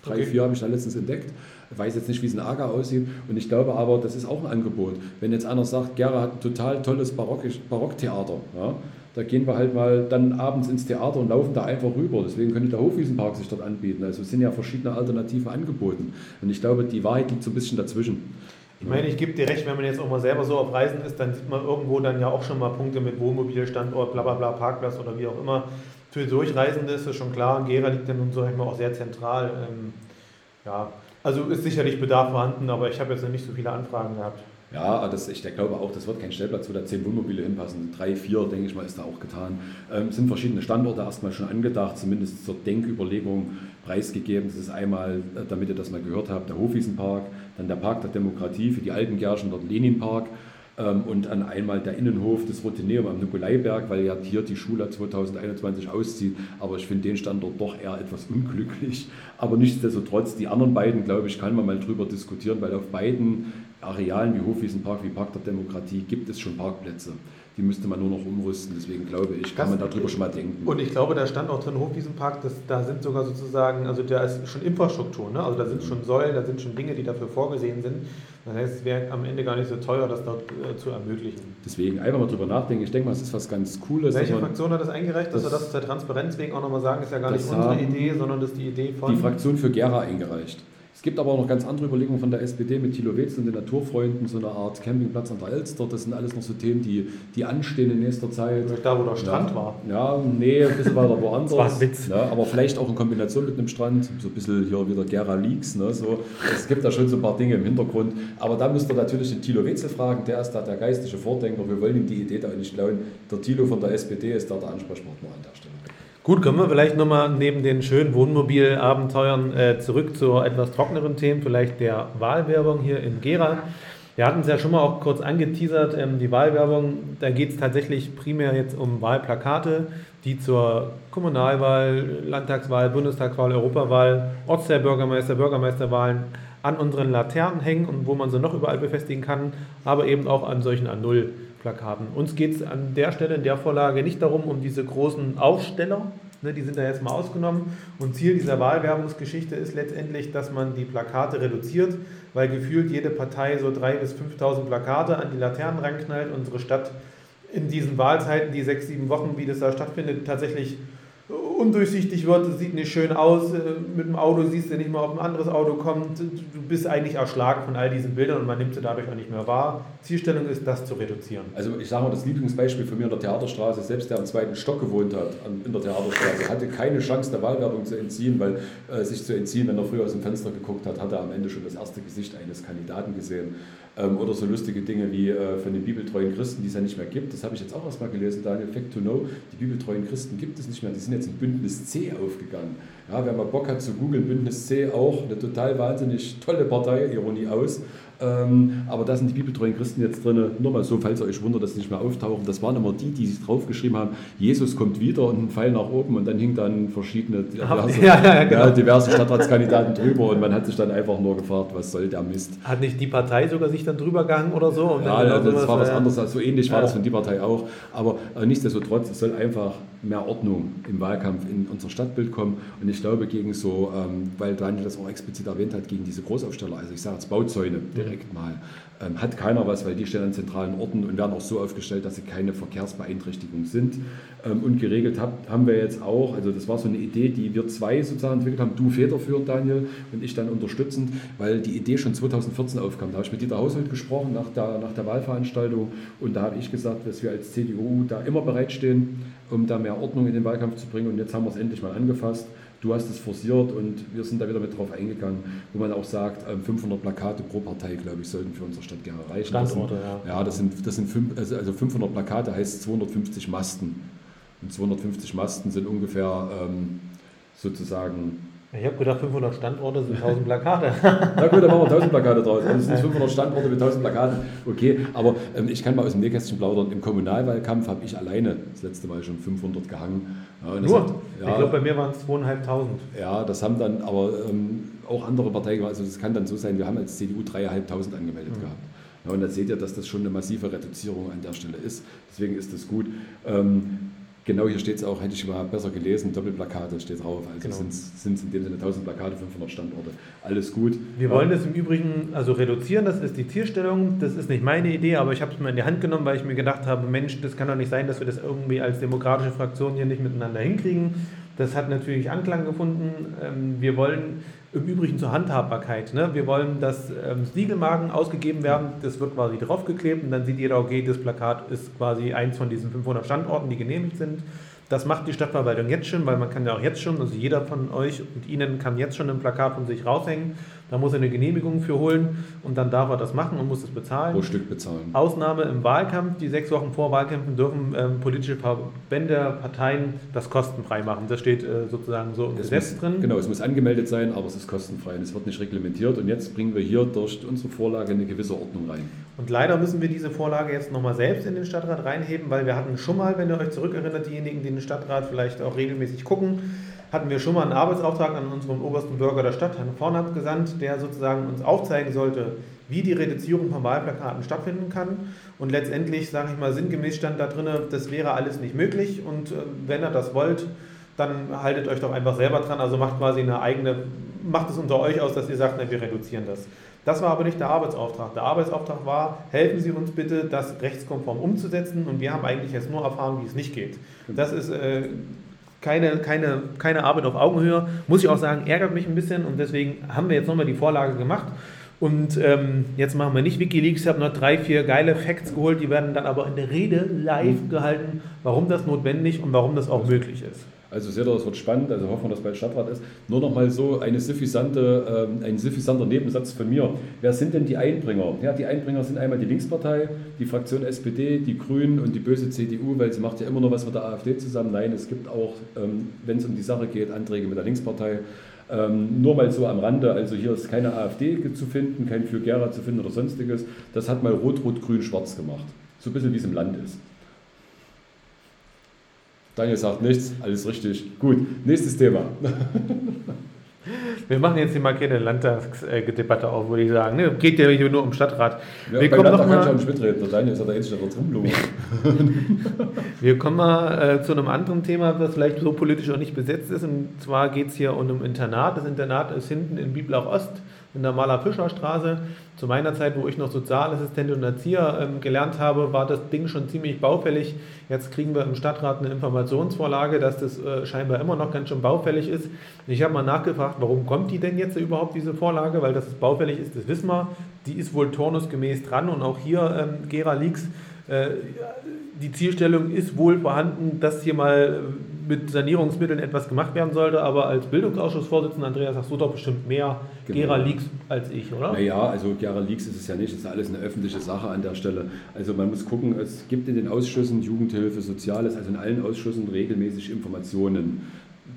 Drei, okay. vier habe ich da letztens entdeckt. Ich weiß jetzt nicht, wie es in Aga aussieht. Und ich glaube aber, das ist auch ein Angebot. Wenn jetzt einer sagt, Gera hat ein total tolles Barock Barocktheater, ja, da gehen wir halt mal dann abends ins Theater und laufen da einfach rüber. Deswegen könnte der Hofwiesenpark sich dort anbieten. Also es sind ja verschiedene Alternative angeboten. Und ich glaube, die Wahrheit liegt so ein bisschen dazwischen. Ich meine, ich gebe dir recht, wenn man jetzt auch mal selber so auf Reisen ist, dann sieht man irgendwo dann ja auch schon mal Punkte mit Wohnmobilstandort, bla bla bla, Parkplatz oder wie auch immer. Für Durchreisende ist es schon klar, Gera liegt dann nun so auch sehr zentral. Ähm, ja, also ist sicherlich Bedarf vorhanden, aber ich habe jetzt noch nicht so viele Anfragen gehabt. Ja, das, ich glaube auch, das wird kein Stellplatz, wo da zehn Wohnmobile hinpassen. Drei, vier, denke ich mal, ist da auch getan. Ähm, sind verschiedene Standorte erstmal schon angedacht, zumindest zur Denküberlegung preisgegeben. Das ist einmal, äh, damit ihr das mal gehört habt, der Hofwiesenpark, dann der Park der Demokratie für die alten Gärschen, dort Leninpark und dann einmal der Innenhof des Rotineum am Nikolaiberg, weil ja hier die Schule 2021 auszieht. Aber ich finde den Standort doch eher etwas unglücklich. Aber nichtsdestotrotz, die anderen beiden, glaube ich, kann man mal drüber diskutieren, weil auf beiden Arealen wie Hofwiesenpark, wie Park der Demokratie gibt es schon Parkplätze. Die müsste man nur noch umrüsten. Deswegen glaube ich, kann das, man darüber schon mal denken. Und ich glaube, der Standort drin, Hofwiesenpark, das, da sind sogar sozusagen, also da ist schon Infrastruktur, ne? also da sind schon Säulen, da sind schon Dinge, die dafür vorgesehen sind. Das heißt, es wäre am Ende gar nicht so teuer, das dort äh, zu ermöglichen. Deswegen einfach mal drüber nachdenken. Ich denke mal, es ist was ganz Cooles. Welche Fraktion hat das eingereicht, dass das, wir das der Transparenz wegen auch nochmal sagen, ist ja gar nicht unsere Idee, sondern das ist die Idee von... Die Fraktion für Gera eingereicht. Es gibt aber auch noch ganz andere Überlegungen von der SPD mit Thilo Wetzel und den Naturfreunden, so eine Art Campingplatz an der Elster. Das sind alles noch so Themen, die, die anstehen in nächster Zeit. Da, wo der Strand ja. war. Ja, nee, ein bisschen weiter woanders. das war ein Witz. Ja, aber vielleicht auch in Kombination mit einem Strand. So ein bisschen hier wieder Gera Leaks. Ne, so. Es gibt da schon so ein paar Dinge im Hintergrund. Aber da müsst ihr natürlich den Thilo Wetzel fragen. Der ist da der geistige Vordenker. Wir wollen ihm die Idee da nicht klauen. Der Thilo von der SPD ist da der Ansprechpartner an der Stelle. Gut, kommen wir vielleicht nochmal neben den schönen Wohnmobilabenteuern äh, zurück zu etwas trockeneren Themen, vielleicht der Wahlwerbung hier in Gera. Wir hatten es ja schon mal auch kurz angeteasert, ähm, die Wahlwerbung, da geht es tatsächlich primär jetzt um Wahlplakate, die zur Kommunalwahl, Landtagswahl, Bundestagswahl, Europawahl, Ortsteilbürgermeister, Bürgermeisterwahlen an unseren Laternen hängen und wo man sie noch überall befestigen kann, aber eben auch an solchen A0 Plakaten. Uns geht es an der Stelle in der Vorlage nicht darum, um diese großen Aufsteller, ne, die sind da jetzt mal ausgenommen. Und Ziel dieser Wahlwerbungsgeschichte ist letztendlich, dass man die Plakate reduziert, weil gefühlt jede Partei so 3.000 bis 5.000 Plakate an die Laternen ranknallt. Unsere Stadt in diesen Wahlzeiten, die sechs, sieben Wochen, wie das da stattfindet, tatsächlich undurchsichtig wird, es sieht nicht schön aus, äh, mit dem Auto siehst du nicht mal, ob ein anderes Auto kommt, du bist eigentlich erschlagen von all diesen Bildern und man nimmt sie dadurch auch nicht mehr wahr. Zielstellung ist, das zu reduzieren. Also ich sage mal, das Lieblingsbeispiel von mir in der Theaterstraße, selbst der am zweiten Stock gewohnt hat, in der Theaterstraße, hatte keine Chance der Wahlwerbung zu entziehen, weil äh, sich zu entziehen, wenn er früher aus dem Fenster geguckt hat, hat er am Ende schon das erste Gesicht eines Kandidaten gesehen. Ähm, oder so lustige Dinge wie äh, von den bibeltreuen Christen, die es ja nicht mehr gibt. Das habe ich jetzt auch erstmal gelesen, Daniel, Fact to Know. Die bibeltreuen Christen gibt es nicht mehr, die sind jetzt in Bündnis C aufgegangen. Ja, wer mal Bock hat zu googeln, Bündnis C auch eine total wahnsinnig tolle Partei, Ironie aus. Ähm, aber da sind die bibeltreuen Christen jetzt drin. Nur mal so, falls ihr euch wundert, dass sie nicht mehr auftauchen. Das waren immer die, die sich draufgeschrieben haben, Jesus kommt wieder und ein Pfeil nach oben und dann hing dann verschiedene diverse, ja, ja, genau. ja, diverse Stadtratskandidaten drüber und man hat sich dann einfach nur gefragt, was soll der Mist. Hat nicht die Partei sogar sich dann drüber gegangen oder so? ja, ja das war was anderes. So ähnlich war das von die Partei auch. Aber äh, nichtsdestotrotz, es soll einfach mehr Ordnung im Wahlkampf in unser Stadtbild kommen. Und ich glaube, gegen so, ähm, weil Daniel das auch explizit erwähnt hat, gegen diese Großaufsteller, also ich sage jetzt Bauzäune, mhm direkt mal. Ähm, hat keiner was, weil die stehen an zentralen Orten und werden auch so aufgestellt, dass sie keine Verkehrsbeeinträchtigung sind. Ähm, und geregelt hab, haben wir jetzt auch, also das war so eine Idee, die wir zwei sozusagen entwickelt haben, du federführend, Daniel, und ich dann unterstützend, weil die Idee schon 2014 aufkam. Da habe ich mit Dieter Haushalt gesprochen nach der, nach der Wahlveranstaltung und da habe ich gesagt, dass wir als CDU da immer bereitstehen, um da mehr Ordnung in den Wahlkampf zu bringen und jetzt haben wir es endlich mal angefasst. Du hast es forciert und wir sind da wieder mit drauf eingegangen, wo man auch sagt, 500 ähm, Plakate pro Partei, glaube ich, sollten für unsere Stadt gerne reichen. Standorte, ja. Ja, das sind, das sind fünf, also 500 also Plakate heißt 250 Masten. Und 250 Masten sind ungefähr ähm, sozusagen ich habe gedacht, 500 Standorte sind 1000 Plakate. Na gut, dann machen wir 1000 Plakate draus. Also es sind 500 Standorte mit 1000 Plakaten. Okay, aber ähm, ich kann mal aus dem Nähkästchen plaudern. Im Kommunalwahlkampf habe ich alleine das letzte Mal schon 500 gehangen. Ja, Nur? Hat, ja, ich glaube, bei mir waren es 2500. Ja, das haben dann aber ähm, auch andere Parteien gemacht. Also das kann dann so sein, wir haben als CDU 3.500 angemeldet mhm. gehabt. Ja, und da seht ihr, dass das schon eine massive Reduzierung an der Stelle ist. Deswegen ist das gut. Ähm, Genau, hier steht es auch, hätte ich mal besser gelesen, Doppelplakate steht drauf. Also genau. sind es in dem Sinne 1000 Plakate, 500 Standorte. Alles gut. Wir wollen das im Übrigen also reduzieren, das ist die Zielstellung. Das ist nicht meine Idee, aber ich habe es mir in die Hand genommen, weil ich mir gedacht habe, Mensch, das kann doch nicht sein, dass wir das irgendwie als demokratische Fraktion hier nicht miteinander hinkriegen. Das hat natürlich Anklang gefunden. Ähm, wir wollen im Übrigen zur Handhabbarkeit. Ne? Wir wollen, dass ähm, Siegelmarken ausgegeben werden. Das wird quasi draufgeklebt und dann sieht jeder, okay, das Plakat ist quasi eins von diesen 500 Standorten, die genehmigt sind. Das macht die Stadtverwaltung jetzt schon, weil man kann ja auch jetzt schon, also jeder von euch und Ihnen kann jetzt schon ein Plakat von sich raushängen. Da muss er eine Genehmigung für holen und dann darf er das machen und muss es bezahlen. Pro Stück bezahlen. Ausnahme im Wahlkampf. Die sechs Wochen vor Wahlkämpfen dürfen ähm, politische Verbände, Parteien das kostenfrei machen. Das steht äh, sozusagen so im es Gesetz muss, drin. Genau, es muss angemeldet sein, aber es ist kostenfrei und es wird nicht reglementiert. Und jetzt bringen wir hier durch unsere Vorlage eine gewisse Ordnung rein. Und leider müssen wir diese Vorlage jetzt nochmal selbst in den Stadtrat reinheben, weil wir hatten schon mal, wenn ihr euch zurückerinnert, diejenigen, die den Stadtrat vielleicht auch regelmäßig gucken, hatten wir schon mal einen Arbeitsauftrag an unseren obersten Bürger der Stadt, Herrn Vornab, gesandt, der sozusagen uns aufzeigen sollte, wie die Reduzierung von Wahlplakaten stattfinden kann. Und letztendlich, sage ich mal, sinngemäß stand da drin, das wäre alles nicht möglich. Und äh, wenn ihr das wollt, dann haltet euch doch einfach selber dran. Also macht quasi eine eigene, macht es unter euch aus, dass ihr sagt, na, wir reduzieren das. Das war aber nicht der Arbeitsauftrag. Der Arbeitsauftrag war, helfen Sie uns bitte, das rechtskonform umzusetzen. Und wir haben eigentlich jetzt nur erfahren, wie es nicht geht. Das ist äh, keine, keine, keine Arbeit auf Augenhöhe. Muss ich auch sagen, ärgert mich ein bisschen und deswegen haben wir jetzt nochmal die Vorlage gemacht. Und ähm, jetzt machen wir nicht Wikileaks. Ich habe noch drei, vier geile Facts geholt, die werden dann aber in der Rede live gehalten, warum das notwendig und warum das auch möglich ist. Also seht ihr, das wird spannend, also hoffen wir, dass bald Stadtrat ist. Nur noch mal so eine suffisante, äh, ein suffisanter Nebensatz von mir. Wer sind denn die Einbringer? Ja, die Einbringer sind einmal die Linkspartei, die Fraktion SPD, die Grünen und die böse CDU, weil sie macht ja immer noch was mit der AfD zusammen. Nein, es gibt auch, ähm, wenn es um die Sache geht, Anträge mit der Linkspartei. Ähm, nur mal so am Rande, also hier ist keine AfD zu finden, kein Für Gera zu finden oder sonstiges. Das hat mal Rot-Rot-Grün-Schwarz gemacht. So ein bisschen wie es im Land ist. Daniel sagt nichts, alles richtig. Gut, nächstes Thema. Wir machen jetzt hier mal keine Landtagsdebatte auf, würde ich sagen. Ne? Geht ja hier nur um Stadtrat. Ja, wir kommen Landtag kann ich auch mitreden. Der Daniel ist ja der Einzige, der rumlungert. Wir kommen mal äh, zu einem anderen Thema, das vielleicht so politisch auch nicht besetzt ist. Und zwar geht es hier um ein Internat. Das Internat ist hinten in Bibelach Ost in der Maler-Fischer-Straße. Zu meiner Zeit, wo ich noch Sozialassistent und Erzieher ähm, gelernt habe, war das Ding schon ziemlich baufällig. Jetzt kriegen wir im Stadtrat eine Informationsvorlage, dass das äh, scheinbar immer noch ganz schön baufällig ist. Ich habe mal nachgefragt, warum kommt die denn jetzt überhaupt, diese Vorlage? Weil das baufällig ist, das wissen wir. Die ist wohl turnusgemäß dran und auch hier, ähm, Gera Leaks, äh, die Zielstellung ist wohl vorhanden, dass hier mal mit Sanierungsmitteln etwas gemacht werden sollte, aber als Bildungsausschussvorsitzender, Andreas, hast du doch bestimmt mehr genau. Gera Leaks als ich, oder? Naja, also Gera Leaks ist es ja nicht, es ist alles eine öffentliche Sache an der Stelle. Also man muss gucken, es gibt in den Ausschüssen Jugendhilfe, Soziales, also in allen Ausschüssen regelmäßig Informationen,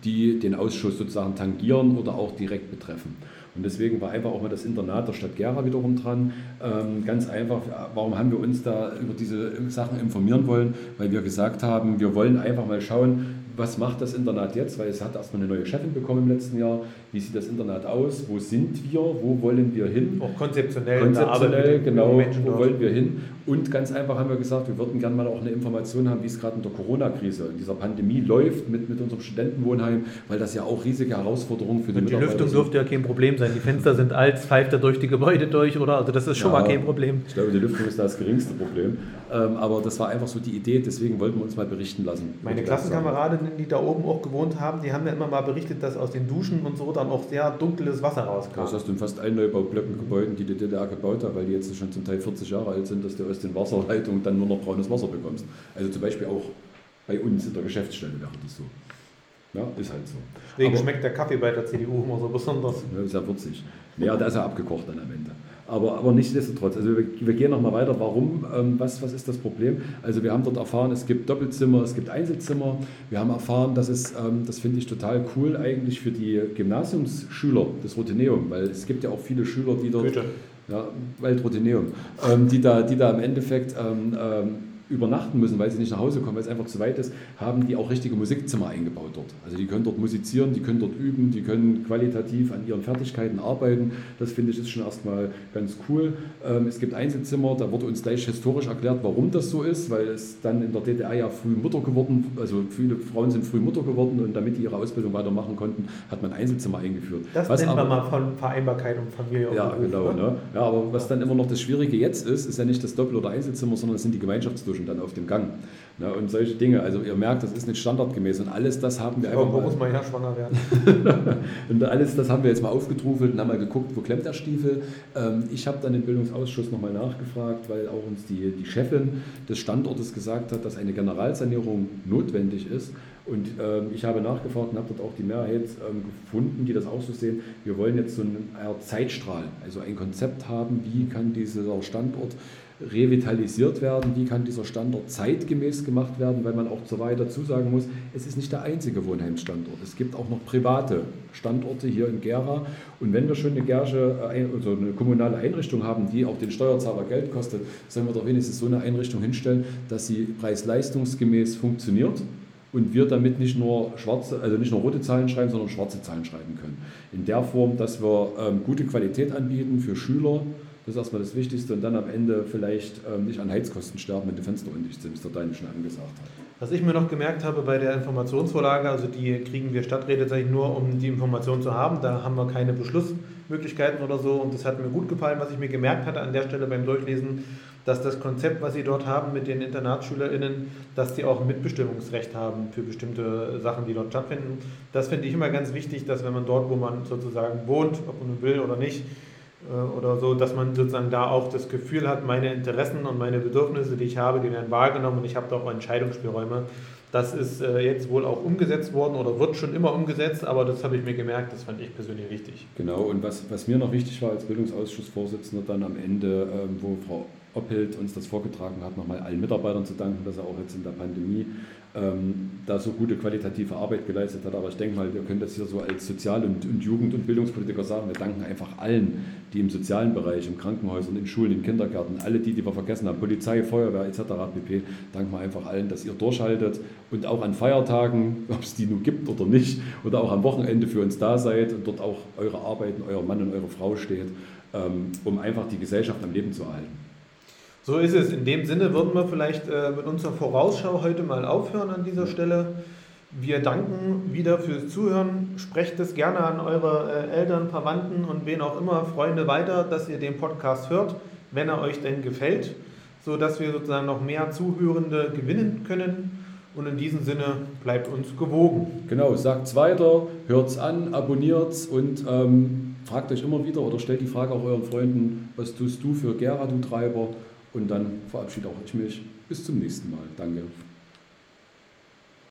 die den Ausschuss sozusagen tangieren oder auch direkt betreffen. Und deswegen war einfach auch mal das Internat der Stadt Gera wiederum dran. Ähm, ganz einfach, warum haben wir uns da über diese Sachen informieren wollen? Weil wir gesagt haben, wir wollen einfach mal schauen, was macht das Internat jetzt? Weil es hat erstmal eine neue Chefin bekommen im letzten Jahr. Wie sieht das Internat aus? Wo sind wir? Wo wollen wir hin? Auch konzeptionell. Konzeptionell, genau. Wo wollen wir hin? Und ganz einfach haben wir gesagt, wir würden gerne mal auch eine Information haben, wie es gerade in der Corona-Krise, in dieser Pandemie läuft mit, mit unserem Studentenwohnheim, weil das ja auch riesige Herausforderungen für die Und die Lüftung dürfte ja kein Problem sein. Die Fenster sind alt, pfeift er durch die Gebäude durch, oder? Also das ist schon ja, mal kein Problem. Ich glaube, die Lüftung ist das geringste Problem. Ähm, aber das war einfach so die Idee, deswegen wollten wir uns mal berichten lassen. Meine Klassenkameradinnen, die da oben auch gewohnt haben, die haben ja immer mal berichtet, dass aus den Duschen und so dann auch sehr dunkles Wasser rauskam. Das hast du in fast allen Neubaublöcken, Gebäuden, die die DDR gebaut hat, weil die jetzt schon zum Teil 40 Jahre alt sind, dass du aus den Wasserleitungen dann nur noch braunes Wasser bekommst. Also zum Beispiel auch bei uns in der Geschäftsstelle wäre das so. Ja, ist halt so. Deswegen Aber, schmeckt der Kaffee bei der CDU immer so besonders. Ja, ist ja würzig. Ja, der ist ja abgekocht dann am Ende. Aber, aber nichtsdestotrotz, also wir, wir gehen nochmal weiter. Warum? Ähm, was, was ist das Problem? Also wir haben dort erfahren, es gibt Doppelzimmer, es gibt Einzelzimmer. Wir haben erfahren, dass es, ähm, das finde ich total cool eigentlich für die Gymnasiumsschüler, das Routineum, weil es gibt ja auch viele Schüler, die dort... Bitte. Ja, Waldroutineum, ähm, die, da, die da im Endeffekt ähm, ähm übernachten müssen, weil sie nicht nach Hause kommen, weil es einfach zu weit ist, haben die auch richtige Musikzimmer eingebaut dort. Also die können dort musizieren, die können dort üben, die können qualitativ an ihren Fertigkeiten arbeiten. Das finde ich ist schon erstmal ganz cool. Ähm, es gibt Einzelzimmer, da wurde uns gleich historisch erklärt, warum das so ist, weil es dann in der DDR ja früh Mutter geworden, also viele Frauen sind früh Mutter geworden und damit die ihre Ausbildung weitermachen konnten, hat man Einzelzimmer eingeführt. Das was nennt man mal von Vereinbarkeit und Familie. Ja, Beruf, genau. Ne? Ja, aber was dann immer noch das Schwierige jetzt ist, ist ja nicht das Doppel- oder Einzelzimmer, sondern es sind die Gemeinschaftsdurchgänge dazwischen dann auf dem Gang. Ne, und solche Dinge. Also ihr merkt, das ist nicht standardgemäß und alles das haben wir einfach. Wo muss man ja schwanger werden? und alles das haben wir jetzt mal aufgetrufelt und haben mal geguckt, wo klemmt der Stiefel. Ähm, ich habe dann im Bildungsausschuss nochmal nachgefragt, weil auch uns die, die Chefin des Standortes gesagt hat, dass eine Generalsanierung notwendig ist. Und ähm, ich habe nachgefragt und habe dort auch die Mehrheit ähm, gefunden, die das auch so sehen. Wir wollen jetzt so einen Zeitstrahl, also ein Konzept haben, wie kann dieser Standort revitalisiert werden, wie kann dieser Standort zeitgemäß gemacht werden, weil man auch Wahrheit dazu sagen muss, es ist nicht der einzige Wohnheimsstandort. Es gibt auch noch private Standorte hier in Gera und wenn wir schon eine Gerge, also eine kommunale Einrichtung haben, die auch den Steuerzahler Geld kostet, sollen wir doch wenigstens so eine Einrichtung hinstellen, dass sie preis-leistungsgemäß funktioniert und wir damit nicht nur schwarze, also nicht nur rote Zahlen schreiben, sondern schwarze Zahlen schreiben können. In der Form, dass wir ähm, gute Qualität anbieten für Schüler, das ist erstmal das Wichtigste und dann am Ende vielleicht ähm, nicht an Heizkosten sterben, wenn die Fenster undicht sind, wie es der Deine schon angesagt hat. Was ich mir noch gemerkt habe bei der Informationsvorlage, also die kriegen wir Stadträte tatsächlich nur, um die Information zu haben. Da haben wir keine Beschlussmöglichkeiten oder so und das hat mir gut gefallen, was ich mir gemerkt hatte an der Stelle beim Durchlesen, dass das Konzept, was sie dort haben mit den InternatsschülerInnen, dass die auch ein Mitbestimmungsrecht haben für bestimmte Sachen, die dort stattfinden. Das finde ich immer ganz wichtig, dass wenn man dort, wo man sozusagen wohnt, ob man will oder nicht, oder so, dass man sozusagen da auch das Gefühl hat, meine Interessen und meine Bedürfnisse, die ich habe, die werden wahrgenommen und ich habe da auch Entscheidungsspielräume. Das ist äh, jetzt wohl auch umgesetzt worden oder wird schon immer umgesetzt, aber das habe ich mir gemerkt, das fand ich persönlich wichtig. Genau, und was, was mir noch wichtig war als Bildungsausschussvorsitzender dann am Ende, ähm, wo Frau Oppelt uns das vorgetragen hat, nochmal allen Mitarbeitern zu danken, dass er auch jetzt in der Pandemie ähm, da so gute qualitative Arbeit geleistet hat. Aber ich denke mal, wir können das hier so als Sozial- und, und Jugend- und Bildungspolitiker sagen. Wir danken einfach allen, die im sozialen Bereich, im Krankenhäusern, in Schulen, in Kindergärten, alle die, die wir vergessen haben, Polizei, Feuerwehr etc. pp. Danken wir einfach allen, dass ihr durchhaltet und auch an Feiertagen, ob es die nun gibt oder nicht, oder auch am Wochenende für uns da seid und dort auch eure Arbeit, euer Mann und eure Frau steht, ähm, um einfach die Gesellschaft am Leben zu erhalten. So ist es. In dem Sinne würden wir vielleicht äh, mit unserer Vorausschau heute mal aufhören an dieser Stelle. Wir danken wieder fürs Zuhören. Sprecht es gerne an eure äh, Eltern, Verwandten und wen auch immer, Freunde weiter, dass ihr den Podcast hört, wenn er euch denn gefällt, sodass wir sozusagen noch mehr Zuhörende gewinnen können. Und in diesem Sinne bleibt uns gewogen. Genau, sagt es weiter, hört es an, abonniert es und ähm, fragt euch immer wieder oder stellt die Frage auch euren Freunden, was tust du für Gera, du Treiber? Und dann verabschiede auch ich mich. Bis zum nächsten Mal. Danke.